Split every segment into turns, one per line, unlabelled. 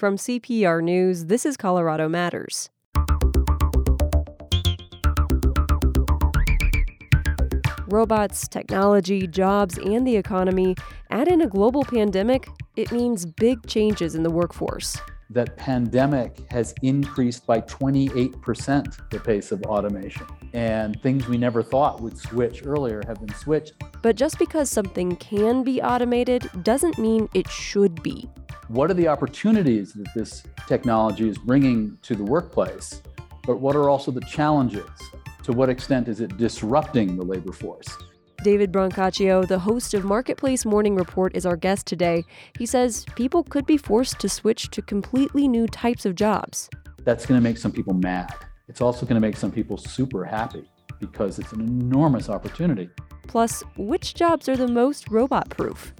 From CPR News, this is Colorado Matters. Robots, technology, jobs, and the economy add in a global pandemic, it means big changes in the workforce.
That pandemic has increased by 28% the pace of automation. And things we never thought would switch earlier have been switched.
But just because something can be automated doesn't mean it should be.
What are the opportunities that this technology is bringing to the workplace? But what are also the challenges? To what extent is it disrupting the labor force?
David Brancaccio, the host of Marketplace Morning Report, is our guest today. He says people could be forced to switch to completely new types of jobs.
That's going to make some people mad. It's also going to make some people super happy because it's an enormous opportunity.
Plus, which jobs are the most robot proof?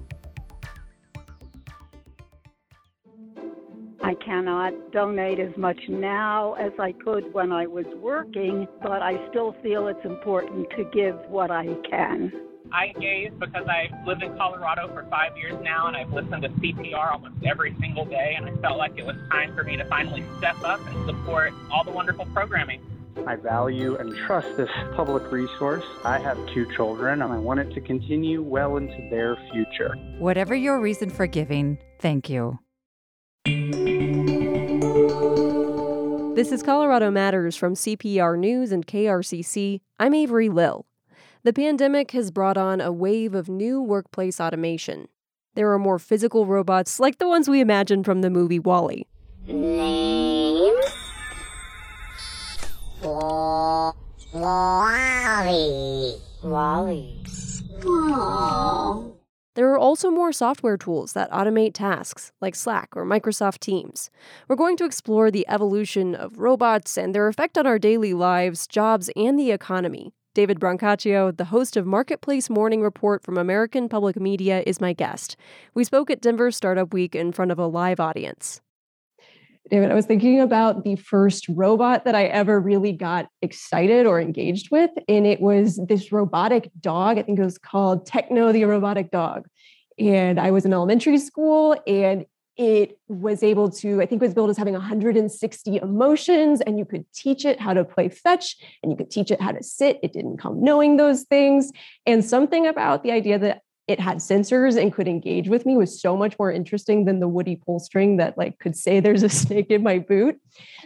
I cannot donate as much now as I could when I was working, but I still feel it's important to give what I can.
I gave because I've lived in Colorado for five years now and I've listened to CPR almost every single day, and I felt like it was time for me to finally step up and support all the wonderful programming.
I value and trust this public resource. I have two children and I want it to continue well into their future.
Whatever your reason for giving, thank you.
This is Colorado Matters from CPR News and KRCC. I'm Avery Lill. The pandemic has brought on a wave of new workplace automation. There are more physical robots like the ones we imagine from the movie WALL-E.
Name? WALL-E. WALL-E. Aww.
There are also more software tools that automate tasks, like Slack or Microsoft Teams. We're going to explore the evolution of robots and their effect on our daily lives, jobs, and the economy. David Brancaccio, the host of Marketplace Morning Report from American Public Media, is my guest. We spoke at Denver Startup Week in front of a live audience.
David, I was thinking about the first robot that I ever really got excited or engaged with. And it was this robotic dog. I think it was called Techno the Robotic Dog. And I was in elementary school and it was able to, I think it was billed as having 160 emotions, and you could teach it how to play fetch and you could teach it how to sit. It didn't come knowing those things. And something about the idea that it had sensors and could engage with me was so much more interesting than the woody pull string that like could say there's a snake in my boot.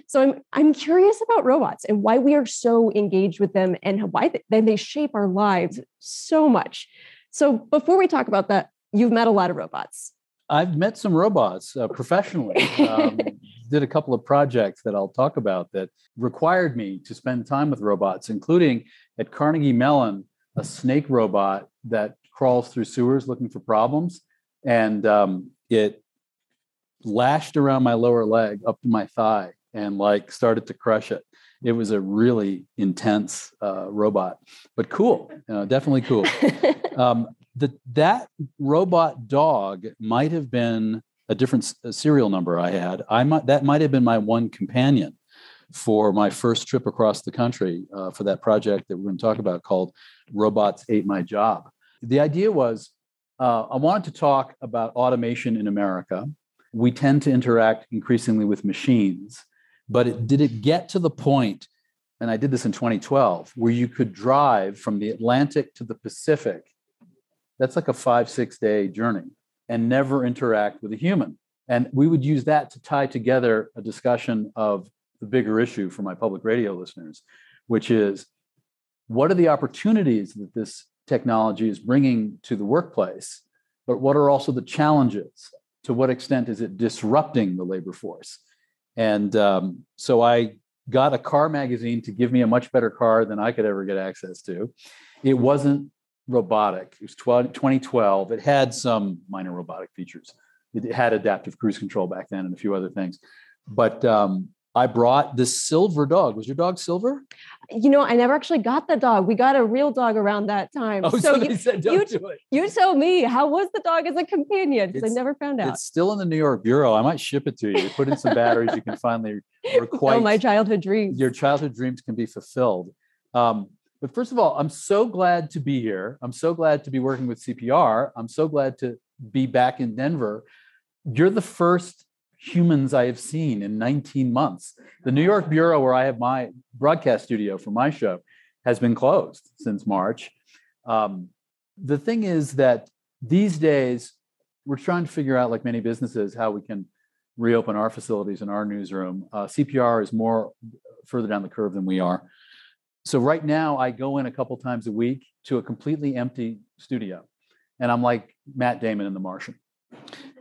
So I'm I'm curious about robots and why we are so engaged with them and why they, they shape our lives so much. So before we talk about that, you've met a lot of robots.
I've met some robots uh, professionally. Um, did a couple of projects that I'll talk about that required me to spend time with robots, including at Carnegie Mellon, a snake robot that crawls through sewers looking for problems, and um, it lashed around my lower leg up to my thigh and like started to crush it. It was a really intense uh, robot, but cool, uh, definitely cool. um, the, that robot dog might have been a different serial number I had. I might that might have been my one companion for my first trip across the country uh, for that project that we're going to talk about called "Robots Ate My Job." The idea was uh, I wanted to talk about automation in America. We tend to interact increasingly with machines, but it, did it get to the point, and I did this in 2012, where you could drive from the Atlantic to the Pacific? That's like a five, six day journey and never interact with a human. And we would use that to tie together a discussion of the bigger issue for my public radio listeners, which is what are the opportunities that this technology is bringing to the workplace, but what are also the challenges? To what extent is it disrupting the labor force? And um, so I got a car magazine to give me a much better car than I could ever get access to. It wasn't robotic. It was 2012. It had some minor robotic features. It had adaptive cruise control back then and a few other things. But um, I brought this silver dog. Was your dog silver?
You know, I never actually got the dog. We got a real dog around that time.
Oh, so you, said, Don't
you,
do it.
you tell me, how was the dog as a companion? Because I never found out.
It's still in the New York Bureau. I might ship it to you. Put in some batteries. You can finally requite.
oh, my childhood dreams.
Your childhood dreams can be fulfilled. Um, but first of all, I'm so glad to be here. I'm so glad to be working with CPR. I'm so glad to be back in Denver. You're the first humans I have seen in 19 months. The New York bureau, where I have my broadcast studio for my show, has been closed since March. Um, the thing is that these days, we're trying to figure out, like many businesses, how we can reopen our facilities and our newsroom. Uh, CPR is more further down the curve than we are. So right now, I go in a couple times a week to a completely empty studio, and I'm like Matt Damon in The Martian.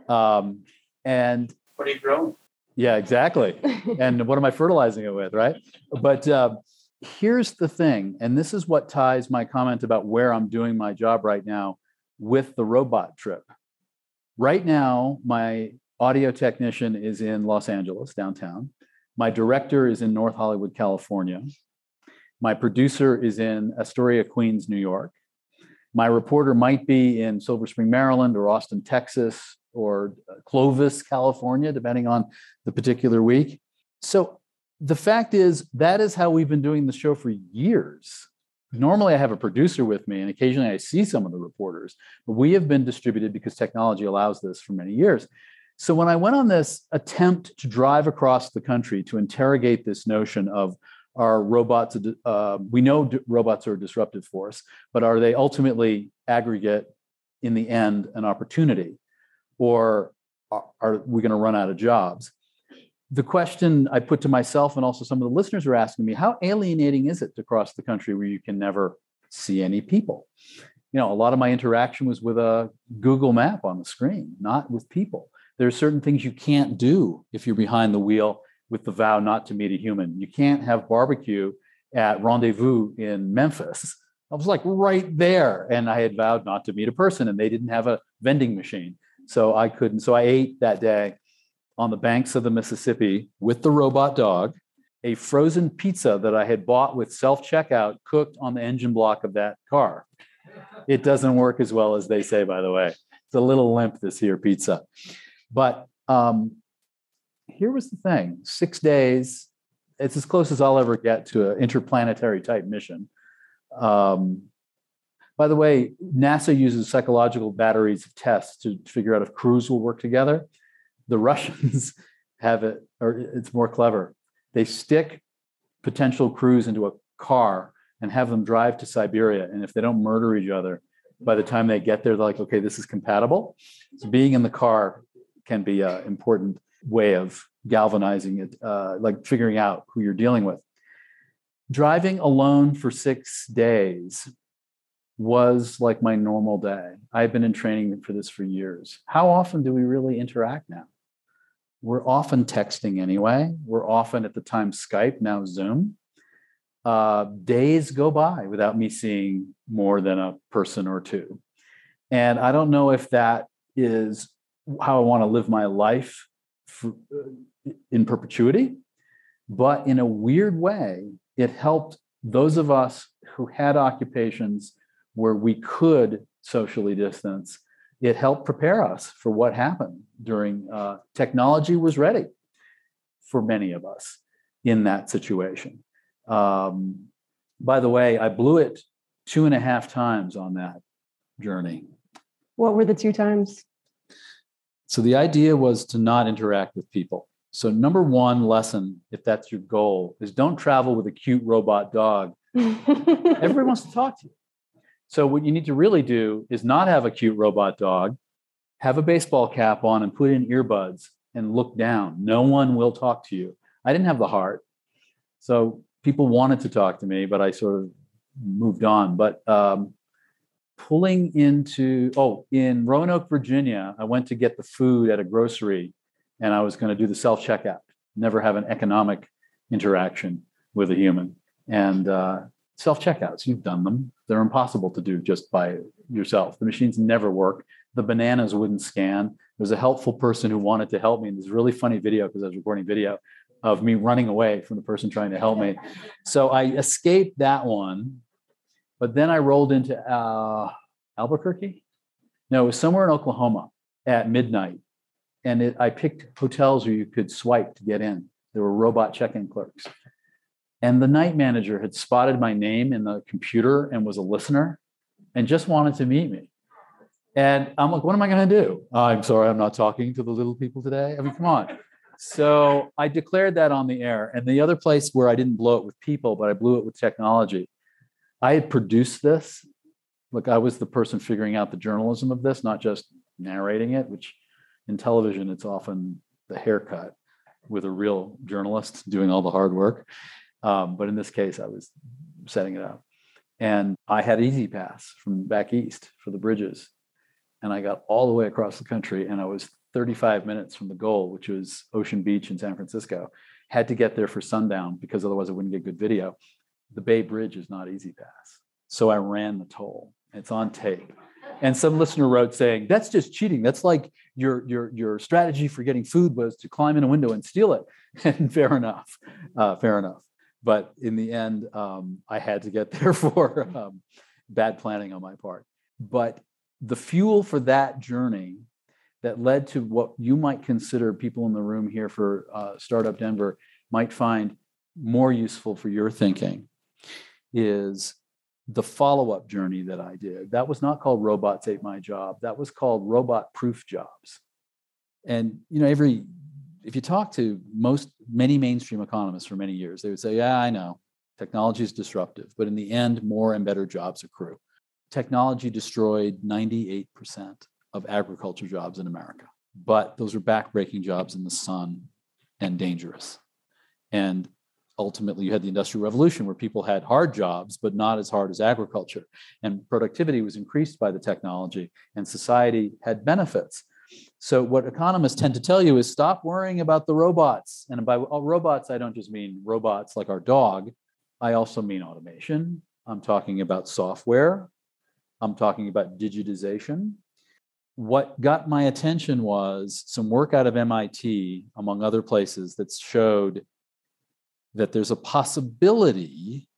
Um, and
What are you growing?
yeah, exactly. and what am I fertilizing it with, right? But uh, here's the thing, and this is what ties my comment about where I'm doing my job right now with the robot trip. Right now, my audio technician is in Los Angeles, downtown. My director is in North Hollywood, California. My producer is in Astoria, Queens, New York. My reporter might be in Silver Spring, Maryland, or Austin, Texas, or Clovis, California, depending on the particular week. So the fact is, that is how we've been doing the show for years. Normally, I have a producer with me, and occasionally I see some of the reporters, but we have been distributed because technology allows this for many years. So when I went on this attempt to drive across the country to interrogate this notion of are robots, uh, we know d- robots are a disruptive force, but are they ultimately aggregate in the end an opportunity? Or are, we going to run out of jobs? The question I put to myself and also some of the listeners are asking me how alienating is it to cross the country where you can never see any people? You know, a lot of my interaction was with a Google map on the screen, not with people there are certain things you can't do if you're behind the wheel with the vow not to meet a human. You can't have barbecue at Rendezvous in Memphis. I was like right there, and I had vowed not to meet a person, and they didn't have a vending machine. So I couldn't. So I ate that day on the banks of the Mississippi with the robot dog, a frozen pizza that I had bought with self checkout cooked on the engine block of that car. It doesn't work as well as they say, by the way. It's a little limp, this here pizza. But um, here was the thing six days, it's as close as I'll ever get to an interplanetary type mission. Um, by the way, NASA uses psychological batteries of tests to figure out if crews will work together. The Russians have it, or it's more clever. They stick potential crews into a car and have them drive to Siberia. And if they don't murder each other, by the time they get there, they're like, okay, this is compatible. So being in the car can be an important way of galvanizing it, uh, like figuring out who you're dealing with. Driving alone for six days was like my normal day. I've been in training for this for years. How often do we really interact now? We're often texting anyway. We're often at the time Skype, now Zoom. Uh, days go by without me seeing more than a person or two. And I don't know if that is how I want to live my life for, in perpetuity. But in a weird way, it helped those of us who had occupations where we could socially distance. It helped prepare us for what happened during uh, technology was ready for many of us in that situation. Um, by the way, I blew it two and a half times on that journey.
What were the two times?
So the idea was to not interact with people. So number one lesson, if that's your goal, is don't travel with a cute robot dog. Everyone wants to talk to you. So what you need to really do is not have a cute robot dog, have a baseball cap on and put in earbuds and look down. No one will talk to you. I didn't have the heart. So people wanted to talk to me, but I sort of moved on. But um, pulling into oh in roanoke virginia i went to get the food at a grocery and i was going to do the self checkout never have an economic interaction with a human and uh, self checkouts you've done them they're impossible to do just by yourself the machines never work the bananas wouldn't scan there was a helpful person who wanted to help me and this really funny video because i was recording video of me running away from the person trying to help me so i escaped that one but then I rolled into uh, Albuquerque. No, it was somewhere in Oklahoma at midnight. And it, I picked hotels where you could swipe to get in. There were robot check in clerks. And the night manager had spotted my name in the computer and was a listener and just wanted to meet me. And I'm like, what am I going to do? Oh, I'm sorry, I'm not talking to the little people today. I mean, come on. So I declared that on the air. And the other place where I didn't blow it with people, but I blew it with technology, I had produced this. Look, I was the person figuring out the journalism of this, not just narrating it, which in television, it's often the haircut with a real journalist doing all the hard work. Um, but in this case, I was setting it up. And I had E-ZPass from back east for the bridges. And I got all the way across the country and I was 35 minutes from the goal, which was Ocean Beach in San Francisco. Had to get there for sundown because otherwise I wouldn't get good video. The Bay Bridge is not E-ZPass. So I ran the toll. It's on tape. And some listener wrote saying, that's just cheating. That's like your, your, your strategy for getting food was to climb in a window and steal it. And fair enough, uh, fair enough. But in the end, um, I had to get there for um, bad planning on my part. But the fuel for that journey that led to what you might consider people in the room here for uh, Startup Denver might find more useful for your thinking is the follow up journey that I did. That was not called Robots Ate My Job, that was called Robot Proof Jobs. And, you know, every, if you talk to most, many mainstream economists for many years, they would say, yeah, I know technology is disruptive, but in the end, more and better jobs accrue. Technology destroyed 98% of agriculture jobs in America, but those are backbreaking jobs in the sun and dangerous. And ultimately you had the industrial revolution where people had hard jobs but not as hard as agriculture and productivity was increased by the technology and society had benefits so what economists tend to tell you is stop worrying about the robots. And by oh, robots i don't just mean robots like our dog. I also mean automation. I'm talking about software. I'm talking about digitization. What got my attention was some work out of mit among other places that showed that there's a possibility,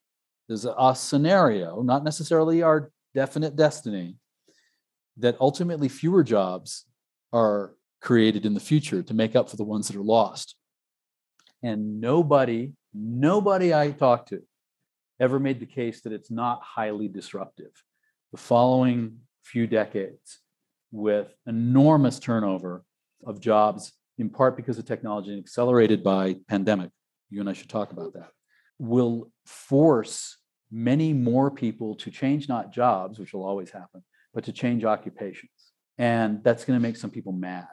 there's a, a scenario, not necessarily our definite destiny, that ultimately fewer jobs are created in the future to make up for the ones that are lost. And nobody, nobody I talked to ever made the case that it's not highly disruptive. The following few decades, with enormous turnover of jobs, in part because of technology and accelerated by pandemic, you and I should talk about that, will force many more people to change not jobs, which will always happen, but to change occupations. And that's going to make some people mad.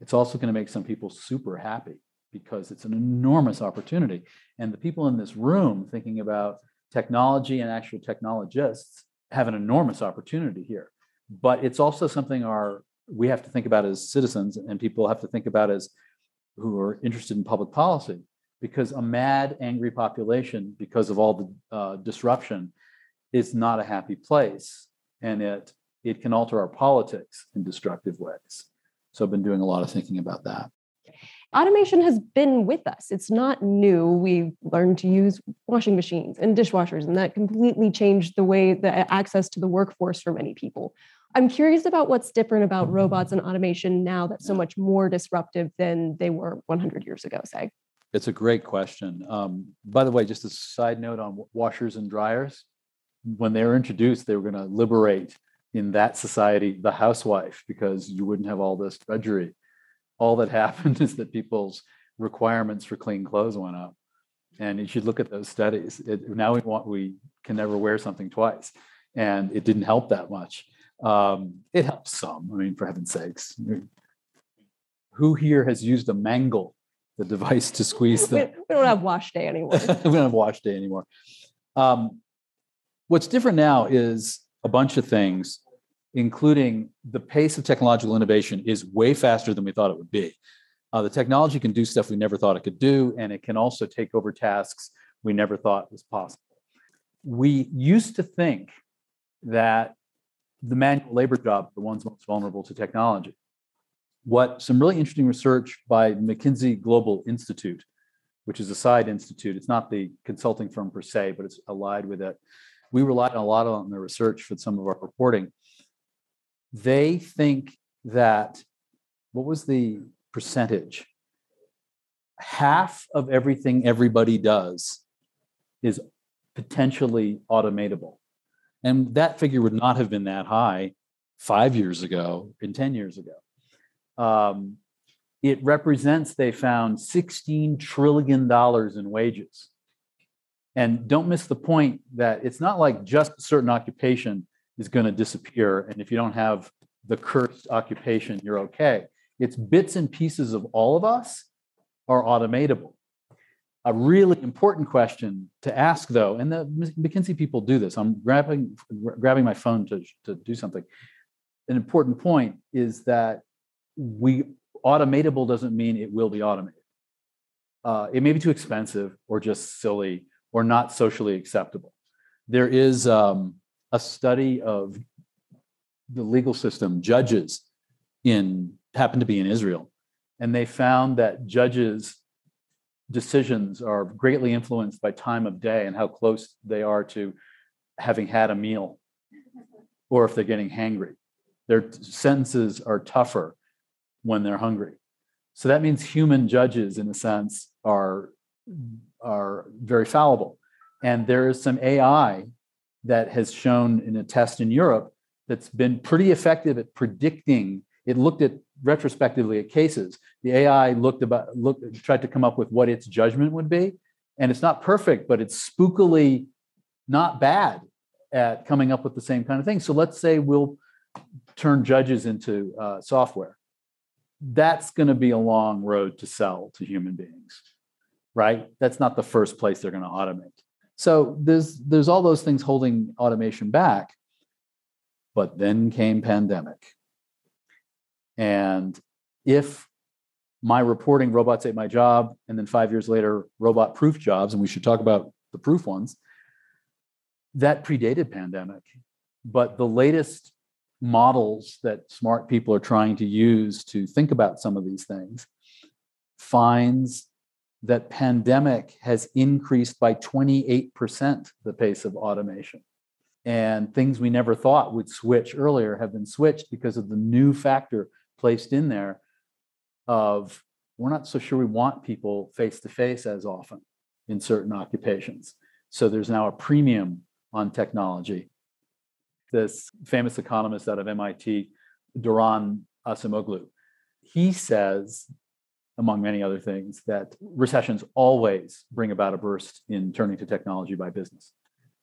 It's also going to make some people super happy because it's an enormous opportunity. And the people in this room thinking about technology and actual technologists have an enormous opportunity here. But it's also something our we have to think about as citizens and people have to think about as who are interested in public policy because a mad, angry population, because of all the uh, disruption, is not a happy place, and it it can alter our politics in destructive ways. So I've been doing a lot of thinking about that.
Automation has been with us. It's not new. We learned to use washing machines and dishwashers, and that completely changed the way the access to the workforce for many people. I'm curious about what's different about robots and automation now that's so much more disruptive than they were 100 years ago, say.
It's a great question. Um, by the way, just a side note on washers and dryers. When they were introduced, they were going to liberate in that society the housewife because you wouldn't have all this drudgery. All that happened is that people's requirements for clean clothes went up. And you should look at those studies. It, now we want we can never wear something twice, and it didn't help that much. Um, it helps some. I mean, for heaven's sakes, who here has used a mangle the device to squeeze the.
We don't have wash day anymore. we
don't have wash day anymore. Um, what's different now is a bunch of things, including the pace of technological innovation is way faster than we thought it would be. Uh, the technology can do stuff we never thought it could do, and it can also take over tasks we never thought was possible. We used to think that the manual labor are the ones most vulnerable to technology what some really interesting research by McKinsey Global Institute, which is a side institute. It's not the consulting firm per se, but it's allied with it. We relied a lot on the research for some of our reporting. They think that what was the percentage? Half of everything everybody does is potentially automatable. And that figure would not have been that high five years ago and 10 years ago. Um, it represents, they found $16 trillion in wages. And don't miss the point that it's not like just a certain occupation is going to disappear. And if you don't have the cursed occupation, you're okay. It's bits and pieces of all of us are automatable. A really important question to ask, though, and the McKinsey people do this. I'm grabbing grabbing my phone to, to do something. An important point is that we automatable doesn't mean it will be automated. Uh, it may be too expensive or just silly or not socially acceptable. There is um, a study of the legal system, judges in happened to be in Israel, and they found that judges' decisions are greatly influenced by time of day and how close they are to having had a meal, or if they're getting hangry. Their sentences are tougher when they're hungry. So that means human judges, in a sense, are are very fallible. And there is some AI that has shown in a test in Europe that's been pretty effective at predicting. It looked at retrospectively at cases. The AI looked about looked tried to come up with what its judgment would be, and it's not perfect, but it's spookily not bad at coming up with the same kind of thing. So let's say we'll turn judges into uh, software. That's going to be a long road to sell to human beings right? That's not the first place they're going to automate. So there's there's all those things holding automation back. But then came pandemic. And if my reporting robots ate my job and then 5 years later robot proof jobs and we should talk about the proof ones that predated pandemic. But the latest models that smart people are trying to use to think about some of these things finds that pandemic has increased by 28% the pace of automation. And things we never thought would switch earlier have been switched because of the new factor placed in there of we're not so sure we want people face to face as often in certain occupations. So there's now a premium on technology. This famous economist out of MIT, Daron Acemoglu, he says among many other things, that recessions always bring about a burst in turning to technology by business.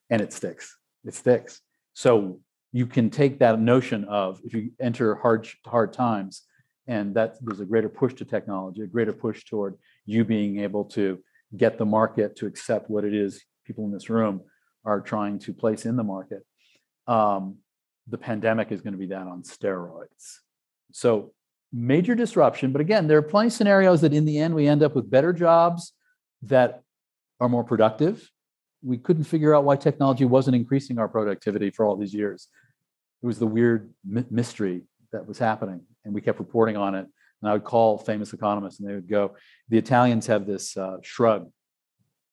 And it sticks. It sticks. So you can take that notion of if you enter hard hard times and that there's a greater push to technology, a greater push toward you being able to get the market to accept what it is people in this room are trying to place in the market. Um, the pandemic is going to be that on steroids. So major disruption. But again, there are plenty of scenarios that in the end we end up with better jobs that are more productive. We couldn't figure out why technology wasn't increasing our productivity for all these years. It was the weird mystery that was happening, and we kept reporting on it. And I would call famous economists, and they would go, "The Italians have this uh, shrug.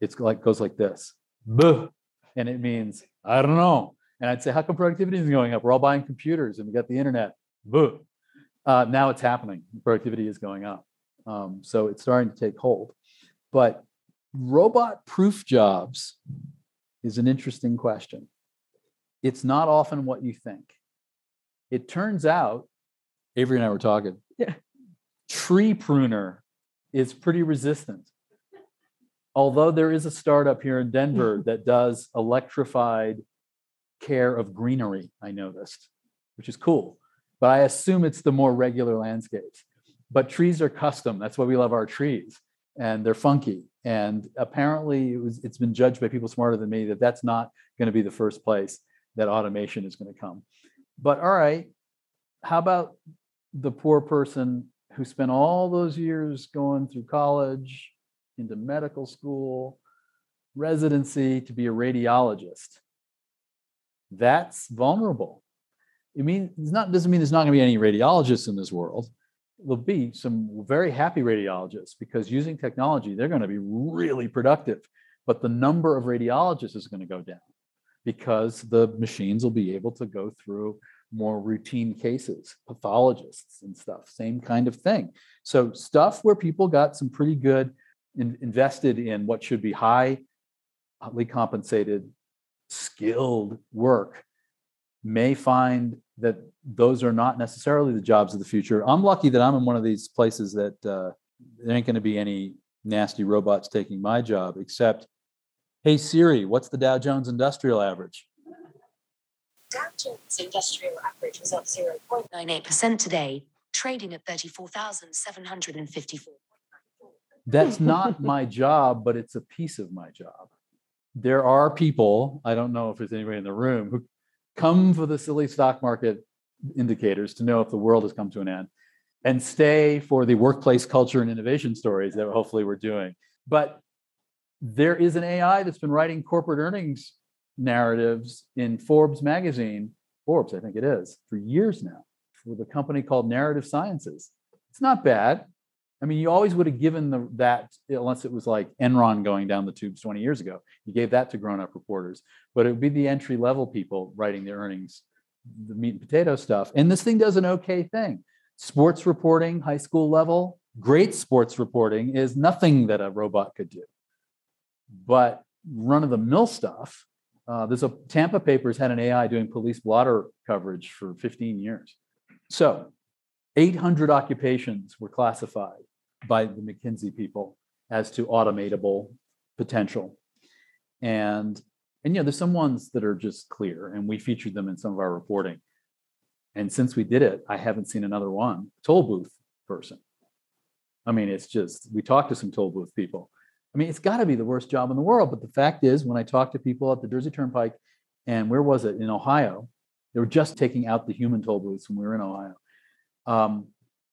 It's like goes like this, Buh! and it means I don't know." And I'd say, "How come productivity isn't going up? We're all buying computers, and we got the internet. Buh!" Uh, now it's happening. Productivity is going up. Um, so it's starting to take hold. But robot proof jobs is an interesting question. It's not often what you think. It turns out, Avery and I were talking,
yeah.
tree pruner is pretty resistant. Although there is a startup here in Denver that does electrified care of greenery, I noticed, which is cool but I assume it's the more regular landscapes. But trees are custom. That's why we love our trees, and they're funky. And apparently, it was, it's been judged by people smarter than me that that's not going to be the first place that automation is going to come. But all right, how about the poor person who spent all those years going through college, into medical school, residency to be a radiologist? That's vulnerable it means it's not doesn't mean there's not going to be any radiologists in this world. There'll be some very happy radiologists because using technology, they're going to be really productive. But the number of radiologists is going to go down because the machines will be able to go through more routine cases, pathologists and stuff, same kind of thing. So stuff where people got some pretty good in, invested in what should be highly compensated, skilled work may find that those are not necessarily the jobs of the future. I'm lucky that I'm in one of these places that uh, there ain't going to be any nasty robots taking my job, except, hey Siri, what's the Dow Jones Industrial Average?
Dow Jones Industrial Average was up 0.98% today, trading at 34,754.
That's not my job, but it's a piece of my job. There are people, I don't know if there's anybody in the room, who come for the silly stock market indicators to know if the world has come to an end and stay for the workplace culture and innovation stories that hopefully we're doing. But there is an AI that's been writing corporate earnings narratives in Forbes magazine, Forbes, I think it is, for years now, with a company called Narrative Sciences. It's not bad. I mean, you always would have given the, that, unless it was like Enron going down the tubes 20 years ago. You gave that to grown up reporters, but it would be the entry level people writing their earnings, the meat and potato stuff. And this thing does an okay thing. Sports reporting, high school level, great sports reporting is nothing that a robot could do. But run of the mill stuff, uh, there's a Tampa Papers had an AI doing police blotter coverage for 15 years. So 800 occupations were classified by the McKinsey people as to automatable potential. And and yeah, there's some ones that are just clear, and we featured them in some of our reporting. And since we did it, I haven't seen another one toll booth person. I mean, it's just we talked to some toll booth people. I mean, it's got to be the worst job in the world. But the fact is, when I talked to people at the Jersey Turnpike, and where was it in Ohio, they were just taking out the human toll booths when we were in Ohio. Um,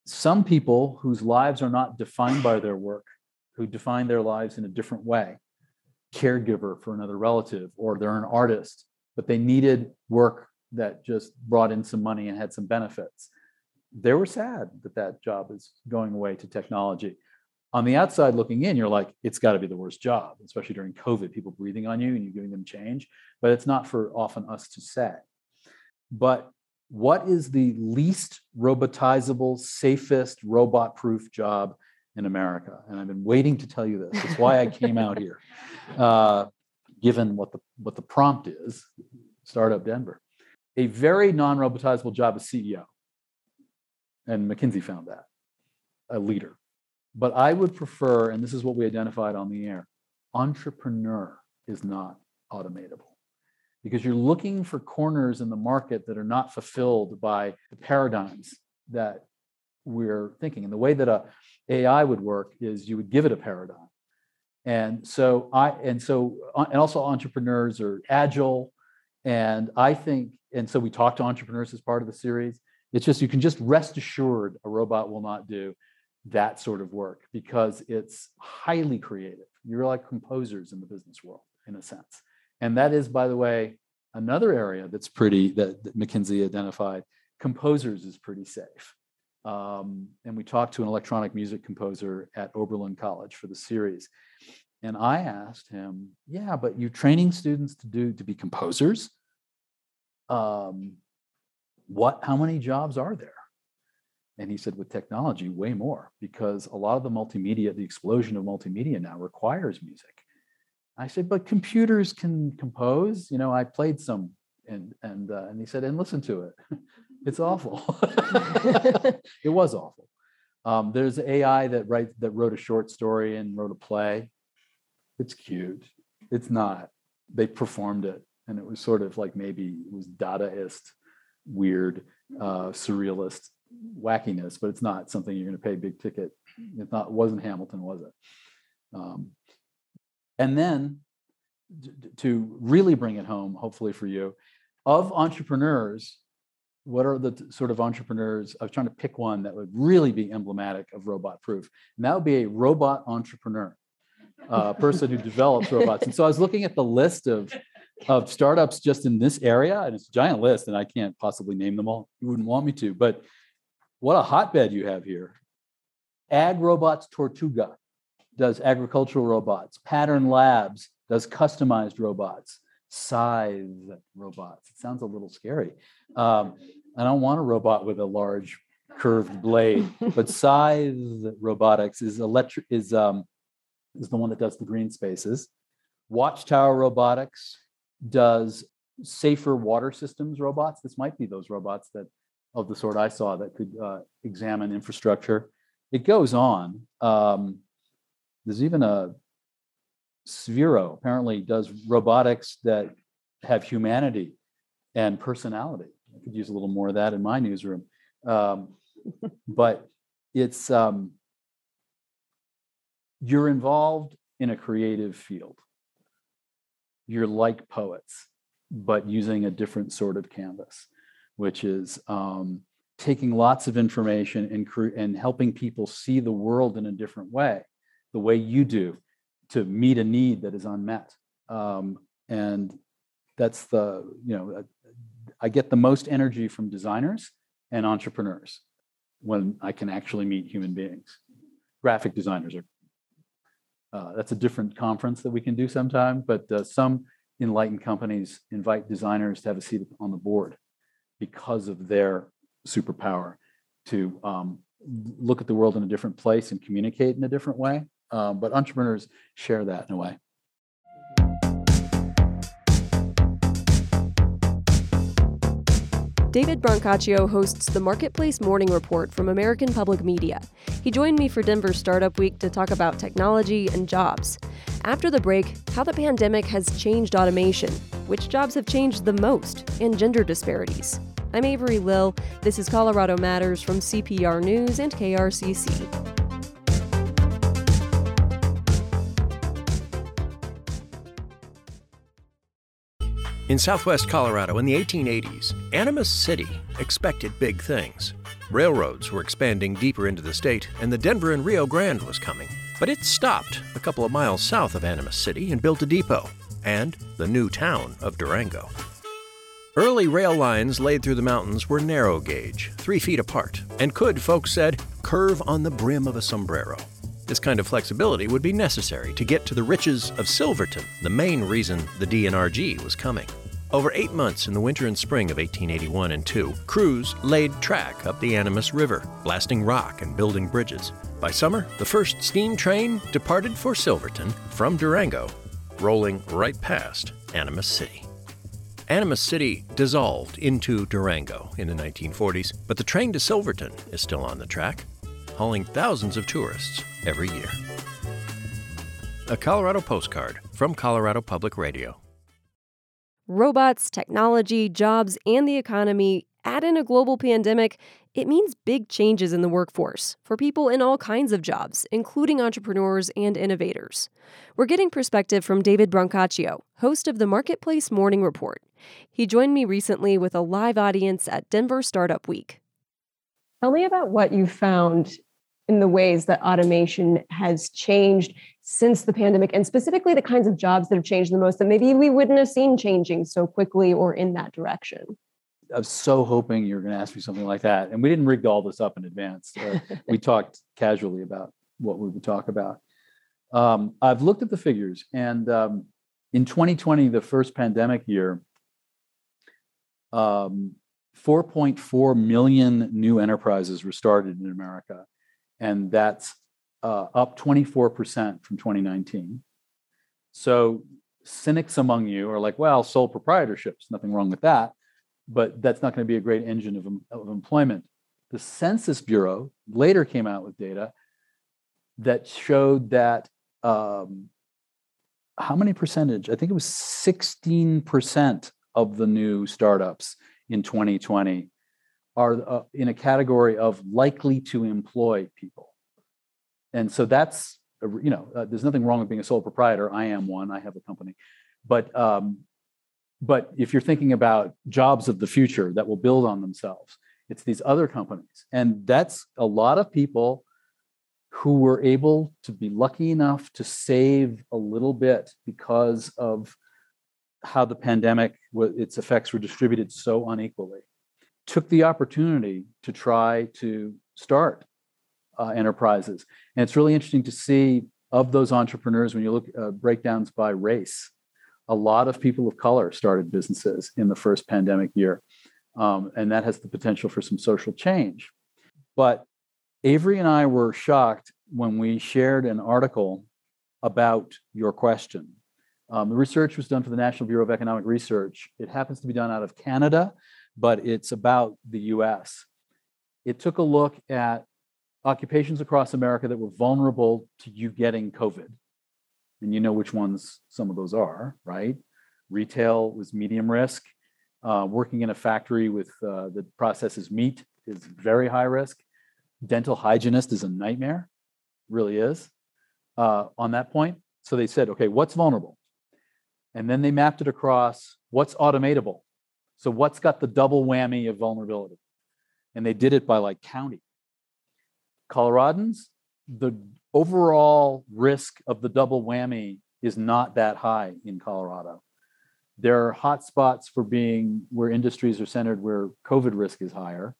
some people whose lives are not defined by their work, who define their lives in a different way, caregiver for another relative, or they're an artist, but they needed work that just brought in some money and had some benefits. They were sad that that job is going away to technology. On the outside looking in, you're like, it's got to be the worst job, especially during COVID, people breathing on you and you're giving them change. But it's not for often us to say. But what is the least robotizable, safest, robot proof job in America? And I've been waiting to tell you this. That's why I came out here, uh, given what the, what the prompt is Startup Denver. A very non robotizable job is CEO. And McKinsey found that, a leader. But I would prefer, and this is what we identified on the air entrepreneur is not automatable because you're looking for corners in the market that are not fulfilled by the paradigms that we're thinking. And the way that a AI would work is you would give it a paradigm. And so I and so uh, and also entrepreneurs are agile. And I think, and so we talk to entrepreneurs as part of the series. It's just you can just rest assured a robot will not do that sort of work because it's highly creative. You're like composers in the business world, in a sense. And that is, by the way, another area that's pretty that, that McKinsey identified. Composers is pretty safe. Um, and we talked to an electronic music composer at Oberlin College for the series. And I asked him, yeah, but you're training students to do to be composers? Um, what how many jobs are there? And he said, with technology, way more, because a lot of the multimedia, the explosion of multimedia now requires music. I said, but computers can compose. You know, I played some, and and uh, and he said, and listen to it. it's awful. it was awful. Um, there's AI that write that wrote a short story and wrote a play. It's cute. It's not. They performed it, and it was sort of like maybe it was Dadaist, weird, uh, surrealist wackiness, but it's not something you're going to pay big ticket. It's not. Wasn't Hamilton, was it? Um, and then to really bring it home, hopefully for you, of entrepreneurs, what are the sort of entrepreneurs? I was trying to pick one that would really be emblematic of robot proof. And that would be a robot entrepreneur, a person who develops robots. And so I was looking at the list of, of startups just in this area, and it's a giant list, and I can't possibly name them all. You wouldn't want me to, but what a hotbed you have here. Ag Robots Tortuga does agricultural robots. Pattern Labs does customized robots. Scythe robots. It sounds a little scary. Um, I don't want a robot with a large curved blade, but Scythe Robotics is electric is um, is the one that does the green spaces. Watchtower Robotics does safer water systems robots. This might be those robots that of the sort I saw that could uh, examine infrastructure. It goes on. Um, there's even a Sphero apparently does robotics that have humanity and personality. I could use a little more of that in my newsroom. Um, but it's um, you're involved in a creative field. You're like poets, but using a different sort of canvas, which is um, taking lots of information and, and helping people see the world in a different way, the way you do, to meet a need that is unmet. Um, and that's the, you know, I get the most energy from designers and entrepreneurs when I can actually meet human beings. Graphic designers are, uh, that's a different conference that we can do sometime, but uh, some enlightened companies invite designers to have a seat on the board because of their superpower to um, look at the world in a different place and communicate in a different way. Um, but entrepreneurs share that in a way.
David Brancaccio hosts the Marketplace Morning Report from American Public Media. He joined me for Denver Startup Week to talk about technology and jobs. After the break, how the pandemic has changed automation, which jobs have changed the most, and gender disparities. I'm Avery Lill. This is Colorado Matters from CPR News and KRCC.
In southwest Colorado in the 1880s, Animas City expected big things. Railroads were expanding deeper into the state, and the Denver and Rio Grande was coming. But it stopped a couple of miles south of Animas City and built a depot and the new town of Durango. Early rail lines laid through the mountains were narrow gauge, three feet apart, and could, folks said, curve on the brim of a sombrero. This kind of flexibility would be necessary to get to the riches of Silverton, the main reason the D&RG was coming. Over eight months in the winter and spring of 1881 and 2, crews laid track up the Animas River, blasting rock and building bridges. By summer, the first steam train departed for Silverton from Durango, rolling right past Animas City. Animas City dissolved into Durango in the 1940s, but the train to Silverton is still on the track hauling thousands of tourists every year. A Colorado postcard from Colorado Public Radio.
Robots, technology, jobs, and the economy add in a global pandemic, it means big changes in the workforce for people in all kinds of jobs, including entrepreneurs and innovators. We're getting perspective from David Brancaccio, host of the Marketplace Morning Report. He joined me recently with a live audience at Denver Startup Week.
Tell me about what you found in the ways that automation has changed since the pandemic and specifically the kinds of jobs that have changed the most that maybe we wouldn't have seen changing so quickly or in that direction.
I was so hoping you were going to ask me something like that and we didn't rig all this up in advance. Uh, we talked casually about what we would talk about. Um, i've looked at the figures and um, in 2020 the first pandemic year um, 4.4 million new enterprises were started in america and that's uh, up 24% from 2019. So cynics among you are like, well, sole proprietorships, nothing wrong with that, but that's not going to be a great engine of, of employment. The Census Bureau later came out with data that showed that um, how many percentage? I think it was 16% of the new startups in 2020 are uh, in a category of likely to employ people. And so that's, you know, uh, there's nothing wrong with being a sole proprietor. I am one, I have a company. But, um, but if you're thinking about jobs of the future that will build on themselves, it's these other companies. And that's a lot of people who were able to be lucky enough to save a little bit because of how the pandemic, its effects were distributed so unequally took the opportunity to try to start uh, enterprises. And it's really interesting to see of those entrepreneurs when you look uh, breakdowns by race. A lot of people of color started businesses in the first pandemic year, um, and that has the potential for some social change. But Avery and I were shocked when we shared an article about your question Um, the research was done for the National Bureau of Economic Research. It happens to be done out of Canada, but it's about the US. It took a look at occupations across America that were vulnerable to you getting COVID. And you know which ones some of those are, right? Retail was medium risk. Uh, working in a factory with uh, that processes meat is very high risk. Dental hygienist is a nightmare, really is uh, on that point. So they said, okay, what's vulnerable? And then they mapped it across what's automatable. So what's got the double whammy of vulnerability? And they did it by like county. Coloradans, the overall risk of the double whammy is not that high in Colorado. There are hot spots for being where industries are centered where COVID risk is higher,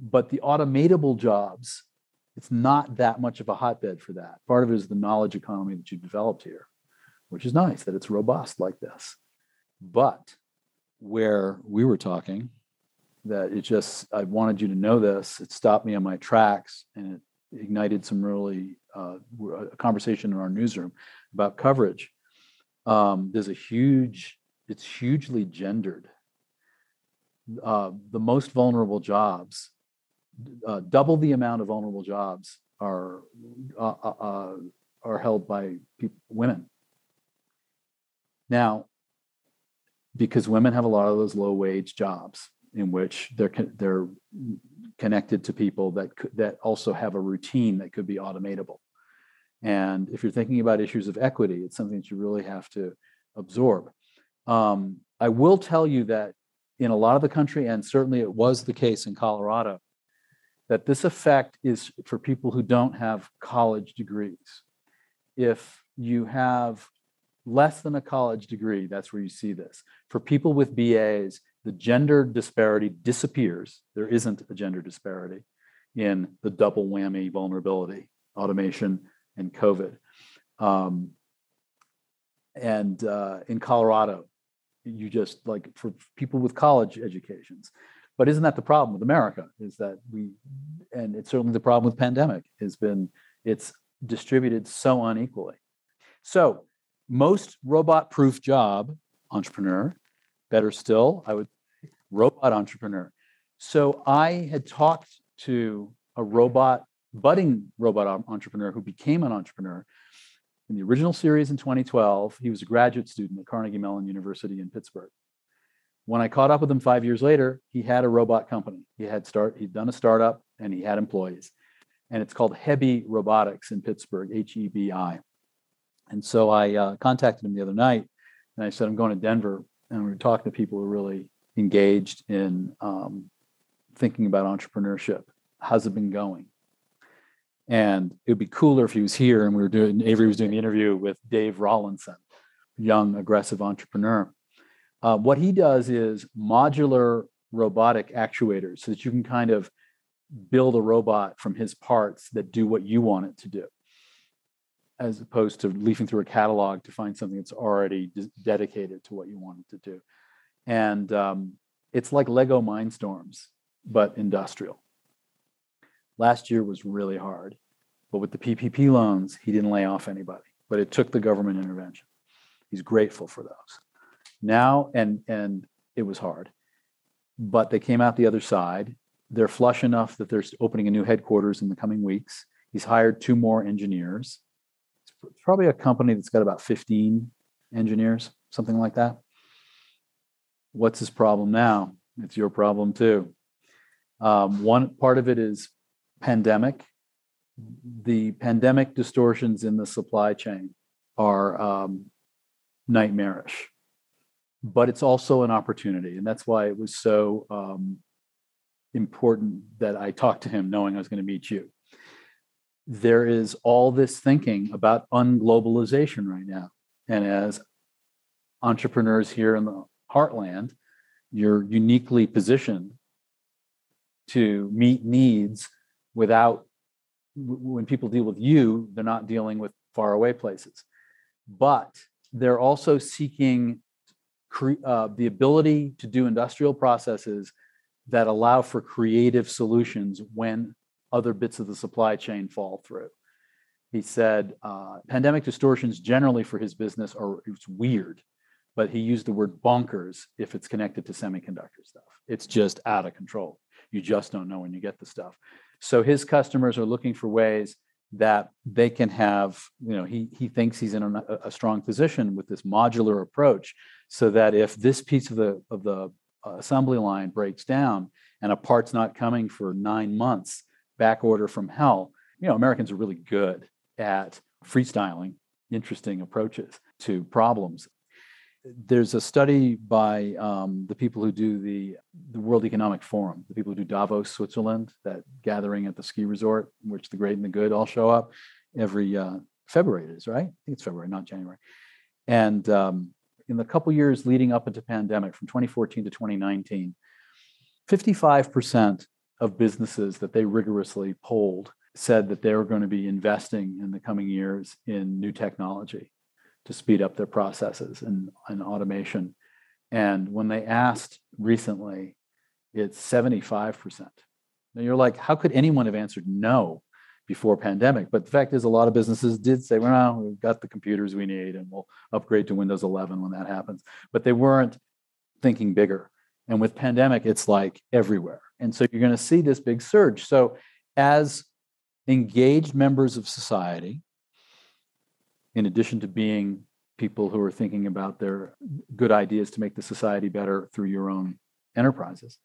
but the automatable jobs, it's not that much of a hotbed for that. Part of it is the knowledge economy that you've developed here, which is nice that it's robust like this. But where we were talking, that it just, I wanted you to know this, it stopped me on my tracks and it ignited some really uh, a conversation in our newsroom about coverage. Um, there's a huge, it's hugely gendered. Uh, the most vulnerable jobs, uh, double the amount of vulnerable jobs are uh, uh, uh, are held by women. Now, because women have a lot of those low wage jobs in which they're they're connected to people that that also have a routine that could be automatable. And if you're thinking about issues of equity, it's something that you really have to absorb. Um, I will tell you that in a lot of the country, and certainly it was the case in Colorado, that this effect is for people who don't have college degrees. If you have less than a college degree, that's where you see this. For people with BAs, the gender disparity disappears. There isn't a gender disparity in the double whammy vulnerability, automation, and COVID. Um, and uh, in Colorado, you just like for people with college educations. But isn't that the problem with America? Is that we, and it's certainly the problem with pandemic, has been it's distributed so unequally. So most robot proof job entrepreneur better still i would robot entrepreneur. So i had talked to a robot budding robot entrepreneur who became an entrepreneur in the original series in 2012 he was a graduate student at carnegie mellon university in pittsburgh. When i caught up with him five years later he had a robot company. He had start he'd done a startup and he had employees. And it's called hebi robotics in pittsburgh h-e-b-i and so I uh, contacted him the other night and I said, I'm going to Denver. And we were talking to people who are really engaged in um, thinking about entrepreneurship. How's it been going? And it would be cooler if he was here and we were doing, Avery was doing the interview with Dave Rollinson, young, aggressive entrepreneur. Uh, what he does is modular robotic actuators so that you can kind of build a robot from his parts that do what you want it to do as opposed to leafing through a catalog to find something that's already dedicated to what you wanted to do. And um, it's like Lego Mindstorms, but industrial. Last year was really hard, but with the PPP loans, he didn't lay off anybody, but it took the government intervention. He's grateful for those. Now, and and it was hard, but they came out the other side. They're flush enough that they're opening a new headquarters in the coming weeks. He's hired two more engineers probably a company that's got about 15 engineers, something like that. What's his problem now? It's your problem too. Um, one part of it is pandemic. The pandemic distortions in the supply chain are um, nightmarish, but it's also an opportunity. And that's why it was so um, important that I talked to him knowing I was going to meet you there is all this thinking about unglobalization right now. And as entrepreneurs here in the heartland, you're uniquely positioned to meet needs without, when people deal with you, they're not dealing with faraway places. But they're also seeking cre- uh, the ability to do industrial processes that allow for creative solutions when other bits of the supply chain fall through. He said uh, pandemic distortions generally for his business are it's weird, but he used the word bonkers if it's connected to semiconductor stuff. It's just out of control. You just don't know when you get the stuff. So his customers are looking for ways that they can have, you know, he he thinks he's in a, a strong position with this modular approach, so that if this piece of the of the uh, assembly line breaks down and a part's not coming for nine months, back order from hell. You know, Americans are really good at freestyling interesting approaches to problems. There's a study by um, the people who do the, the World Economic Forum, the people who do Davos, Switzerland, that gathering at the ski resort, which the great and the good all show up every uh, February, it is, right? I think it's February, not January. And um, in the couple years leading up into pandemic, from 2014 to 2019, 55% of businesses that they rigorously polled said that they were going to be investing in the coming years in new technology to speed up their processes and, and automation. And when they asked recently, it's 75%. Now you're like, how could anyone have answered no before pandemic? But the fact is, a lot of businesses did say, well, we've got the computers we need and we'll upgrade to Windows 11 when that happens. But they weren't thinking bigger. And with pandemic, it's like everywhere. And so you're going to see this big surge. So, as engaged members of society, in addition to being people who are thinking about their good ideas to make the society better through your own enterprises,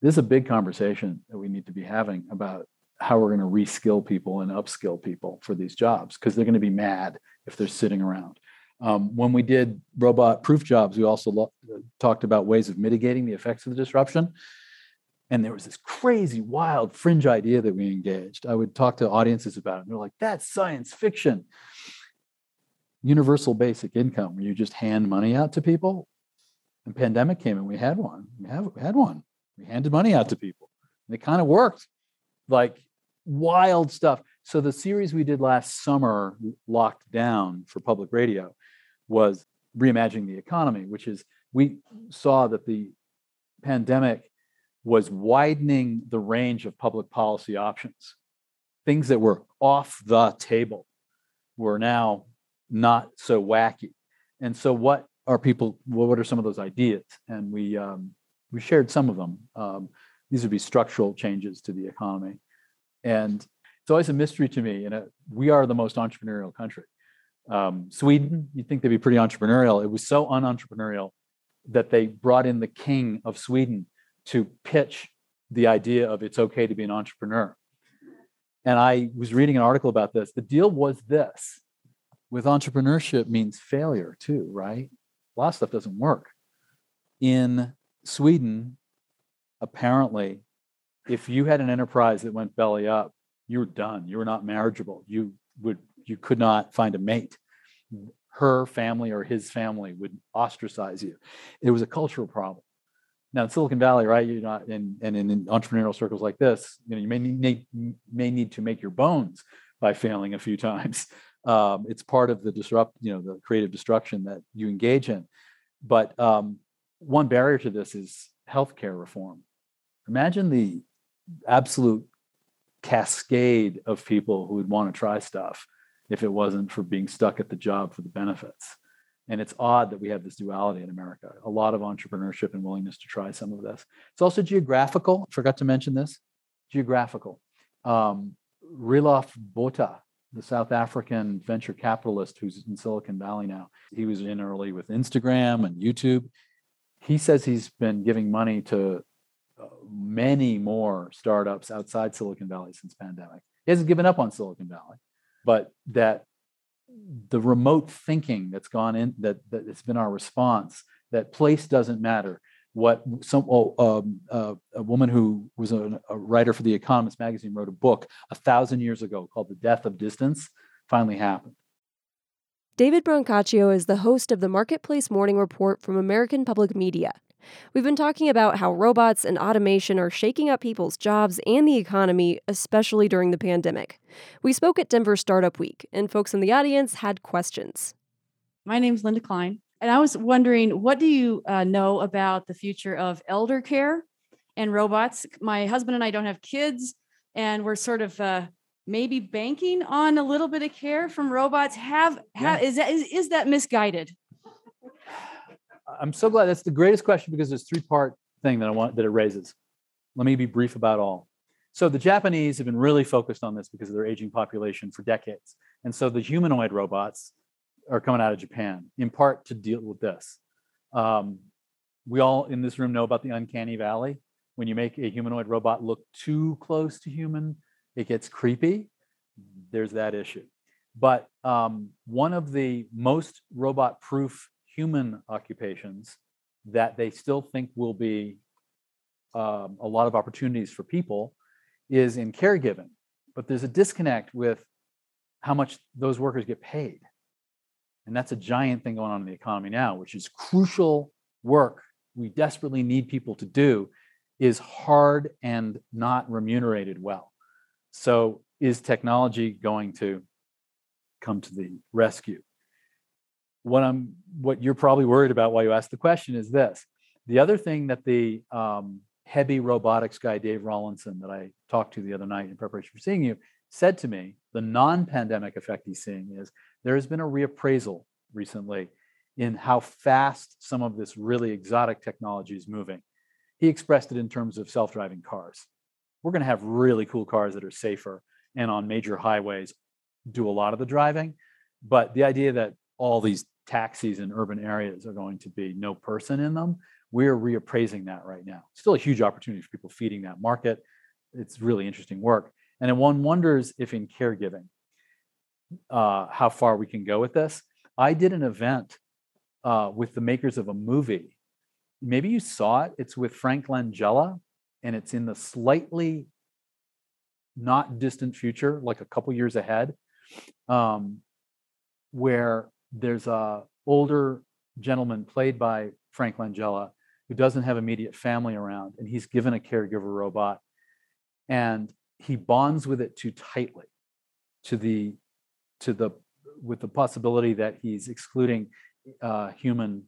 this is a big conversation that we need to be having about how we're going to reskill people and upskill people for these jobs because they're going to be mad if they're sitting around. Um, when we did robot proof jobs, we also lo- talked about ways of mitigating the effects of the disruption. And there was this crazy, wild fringe idea that we engaged. I would talk to audiences about it, and they're like, that's science fiction. Universal basic income, where you just hand money out to people. And pandemic came and we had one. We, have, we had one. We handed money out to people. And it kind of worked. Like wild stuff. So the series we did last summer, Locked Down for public radio, was reimagining the economy, which is we saw that the pandemic was widening the range of public policy options. Things that were off the table were now not so wacky. And so, what are people? What are some of those ideas? And we um, we shared some of them. Um, these would be structural changes to the economy, and it's always a mystery to me. And we are the most entrepreneurial country. Um, Sweden, you'd think they'd be pretty entrepreneurial. It was so unentrepreneurial that they brought in the king of Sweden to pitch the idea of it's okay to be an entrepreneur. And I was reading an article about this. The deal was this with entrepreneurship means failure too, right? A lot of stuff doesn't work. In Sweden, apparently, if you had an enterprise that went belly up, you were done. You were not marriageable. You would you could not find a mate. Her family or his family would ostracize you. It was a cultural problem. Now in Silicon Valley, right? You're not in and in entrepreneurial circles like this, you know, you may need may need to make your bones by failing a few times. Um, it's part of the disrupt, you know, the creative destruction that you engage in. But um, one barrier to this is healthcare reform. Imagine the absolute cascade of people who would want to try stuff if it wasn't for being stuck at the job for the benefits. And it's odd that we have this duality in America a lot of entrepreneurship and willingness to try some of this. It's also geographical. Forgot to mention this geographical. Um, Botha, the South African venture capitalist who's in Silicon Valley now, he was in early with Instagram and YouTube. He says he's been giving money to uh, many more startups outside Silicon Valley since pandemic. He hasn't given up on Silicon Valley, but that the remote thinking that's gone in that that has been our response that place doesn't matter. What some oh, um, uh, a woman who was a, a, writer for the economist magazine wrote a book a thousand years ago called the death of distance finally happened.
David brancaccio is the host of the marketplace morning report from american public media We've been talking about how robots and automation are shaking up people's jobs and the economy, especially during the pandemic. We spoke at Denver Startup Week, and folks in the audience had questions.
My name is Linda Klein, and I was wondering what do you uh, know about the future of elder care and robots? My husband and I don't have kids, and we're sort of uh, maybe banking on a little bit of care from robots have, have is that is, is that misguided?
I'm so glad that's the greatest question because there's three part thing that I want that it raises. Let me be brief about all. So the Japanese have been really focused on this because of their aging population for decades. And so the humanoid robots are coming out of Japan in part to deal with this. Um, we all in this room know about the uncanny valley. When you make a humanoid robot look too close to human, it gets creepy. There's that issue. But um, one of the most robot proof human occupations that they still think will be um, a lot of opportunities for people is in caregiving. But there's a disconnect with how much those workers get paid. And that's a giant thing going on in the economy now, which is crucial work we desperately need people to do is hard and not remunerated well. So, is technology going to come to the rescue? What I'm, what you're probably worried about while you ask the question is this: the other thing that the um, HEBI robotics guy Dave Rollinson that I talked to the other night in preparation for seeing you said to me, the non-pandemic effect he's seeing is there has been a reappraisal recently in how fast some of this really exotic technology is moving. He expressed it in terms of self driving cars. We're going to have really cool cars that are safer and on major highways do a lot of the driving. But the idea that all these taxis in urban areas are going to be no person in them, we're reappraising that right now. Still a huge opportunity for people feeding that market. It's really interesting work. And one wonders if in caregiving, uh, how far we can go with this. I did an event uh, with the makers of a movie. Maybe you saw it. It's with Frank Langella, and it's in the slightly not distant future, like a couple years ahead, um, where there's a older gentleman played by Frank Langella who doesn't have immediate family around, and he's given a caregiver robot, and he bonds with it too tightly, to the to the with the possibility that he's excluding uh, human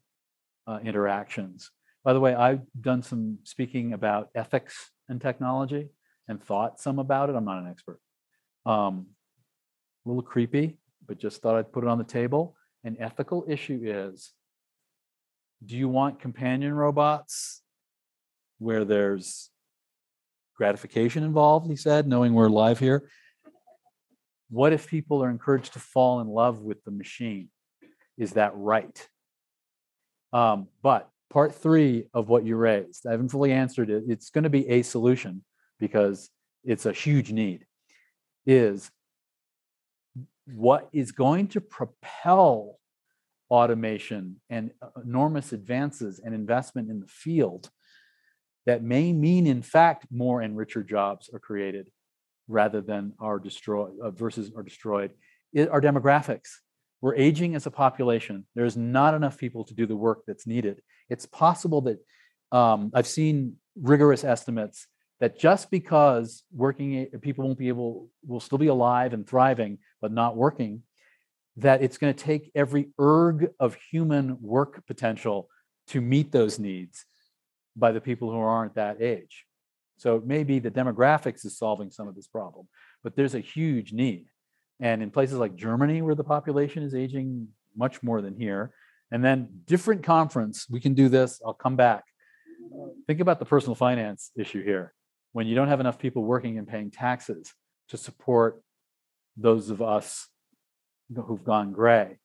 uh, interactions. By the way, I've done some speaking about ethics and technology and thought some about it. I'm not an expert. Um, a little creepy, but just thought I'd put it on the table. An ethical issue is do you want companion robots where there's gratification involved? He said, knowing we're live here. What if people are encouraged to fall in love with the machine? is that right? Um, but part three of what you raised, I haven't fully answered it. It's going to be a solution because it's a huge need. Is what is going to propel automation and uh, enormous advances and investment in the field that may mean, in fact, more and richer jobs are created rather than are destroyed uh, versus are destroyed. Are demographics. We're aging as a population. There's not enough people to do the work that's needed. It's possible that um, I've seen rigorous estimates that just because working people won't be able will still be alive and thriving but not working that it's going to take every erg of human work potential to meet those needs by the people who aren't that age so it may be the demographics is solving some of this problem but there's a huge need and in places like Germany, where the population is aging much more than here, and then different conference, we can do this. I'll come back. Think about the personal finance issue here. When you don't have enough people working and paying taxes to support those of us who've gone gray,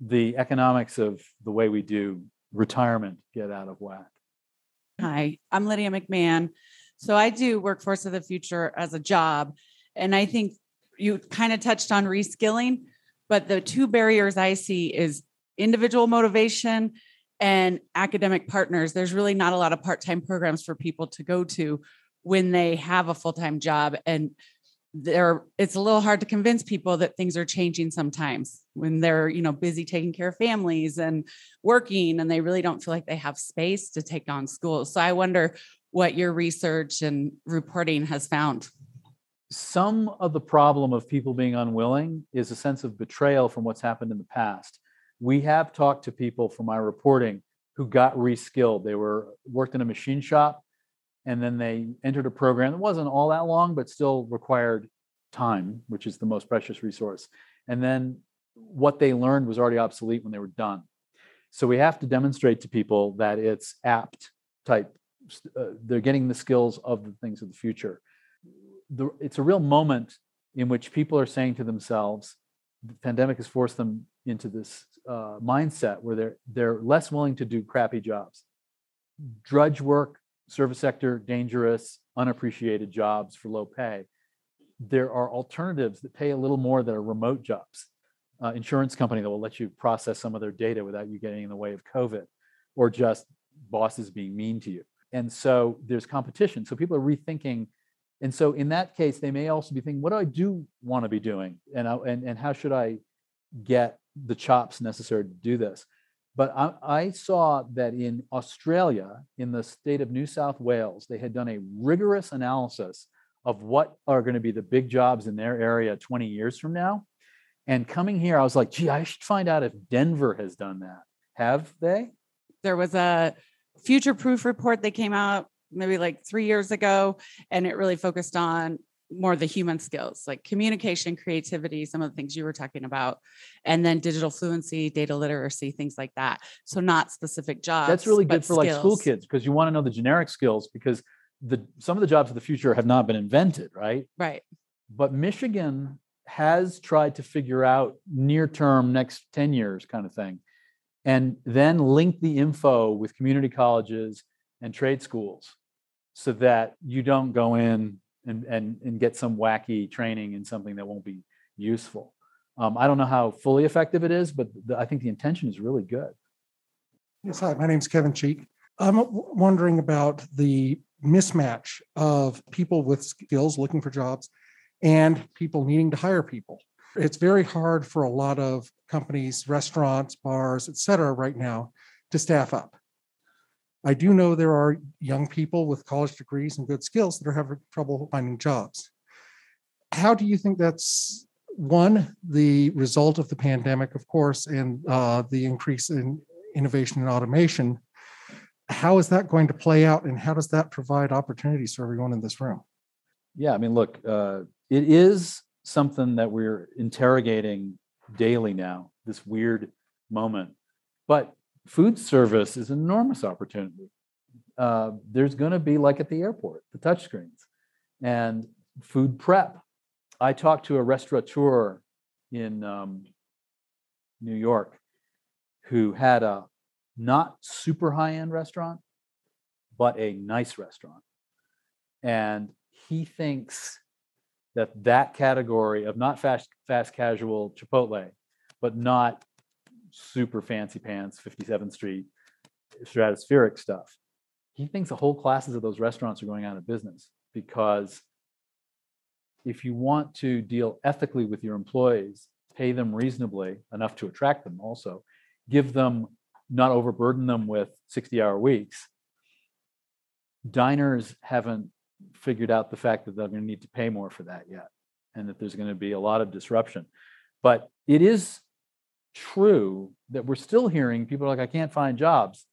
the economics of the way we do retirement get out of whack.
Hi, I'm Lydia McMahon. So I do Workforce of the Future as a job. And I think you kind of touched on reskilling, but the two barriers I see is individual motivation and academic partners. There's really not a lot of part-time programs for people to go to when they have a full-time job and there it's a little hard to convince people that things are changing sometimes when they're you know busy taking care of families and working and they really don't feel like they have space to take on school so i wonder what your research and reporting has found
some of the problem of people being unwilling is a sense of betrayal from what's happened in the past. We have talked to people from my reporting who got reskilled. They were worked in a machine shop and then they entered a program that wasn't all that long, but still required time, which is the most precious resource. And then what they learned was already obsolete when they were done. So we have to demonstrate to people that it's apt type. Uh, they're getting the skills of the things of the future. The, it's a real moment in which people are saying to themselves, the pandemic has forced them into this uh, mindset where they're they're less willing to do crappy jobs, drudge work, service sector, dangerous, unappreciated jobs for low pay. There are alternatives that pay a little more that are remote jobs. Uh, insurance company that will let you process some of their data without you getting in the way of COVID, or just bosses being mean to you. And so there's competition. So people are rethinking and so in that case, they may also be thinking, what do I do want to be doing? And, I, and, and how should I get the chops necessary to do this? But I, I saw that in Australia, in the state of New South Wales, they had done a rigorous analysis of what are going to be the big jobs in their area 20 years from now. And coming here, I was like, gee, I should find out if Denver has done that. Have they?
There was a future proof report that came out maybe like three years ago, and it really focused on more the human skills like communication, creativity, some of the things you were talking about, and then digital fluency, data literacy, things like that. So not specific jobs.
That's really good for skills. like school kids because you want to know the generic skills because the some of the jobs of the future have not been invented, right?
Right.
But Michigan has tried to figure out near term next 10 years kind of thing and then link the info with community colleges and trade schools so that you don't go in and, and, and get some wacky training in something that won't be useful. Um, I don't know how fully effective it is, but the, I think the intention is really good.
Yes, hi, my name's Kevin Cheek. I'm wondering about the mismatch of people with skills looking for jobs and people needing to hire people. It's very hard for a lot of companies, restaurants, bars, et cetera, right now to staff up. I do know there are young people with college degrees and good skills that are having trouble finding jobs. How do you think that's one, the result of the pandemic, of course, and uh, the increase in innovation and automation? How is that going to play out, and how does that provide opportunities for everyone in this room?
Yeah, I mean, look, uh, it is something that we're interrogating daily now, this weird moment. But food service is an enormous opportunity. Uh, there's going to be like at the airport, the touchscreens and food prep. I talked to a restaurateur in um, New York who had a not super high end restaurant, but a nice restaurant. And he thinks that that category of not fast, fast casual Chipotle, but not super fancy pants, 57th Street, stratospheric stuff. He thinks the whole classes of those restaurants are going out of business because if you want to deal ethically with your employees, pay them reasonably enough to attract them also, give them, not overburden them with 60 hour weeks. Diners haven't figured out the fact that they're going to need to pay more for that yet and that there's going to be a lot of disruption. But it is true that we're still hearing people are like, I can't find jobs.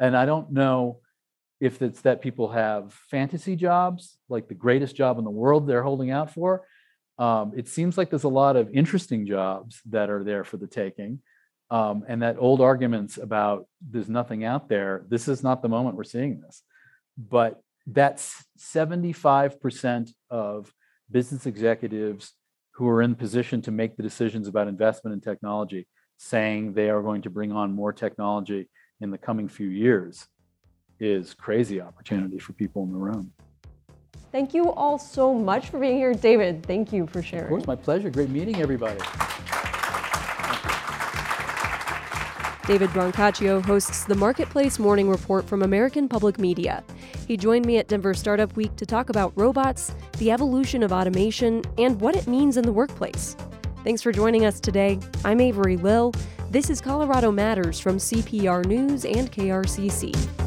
And I don't know if it's that people have fantasy jobs, like the greatest job in the world they're holding out for. Um, it seems like there's a lot of interesting jobs that are there for the taking. Um, and that old arguments about there's nothing out there, this is not the moment we're seeing this. But that's 75% of business executives who are in position to make the decisions about investment in technology, saying they are going to bring on more technology in the coming few years is crazy opportunity for people in the room.
Thank you all so much for being here. David, thank you for sharing. Of
course, my pleasure. Great meeting everybody.
David Brancaccio hosts the Marketplace Morning Report from American Public Media. He joined me at Denver Startup Week to talk about robots, the evolution of automation, and what it means in the workplace. Thanks for joining us today. I'm Avery Lill. This is Colorado Matters from CPR News and KRCC.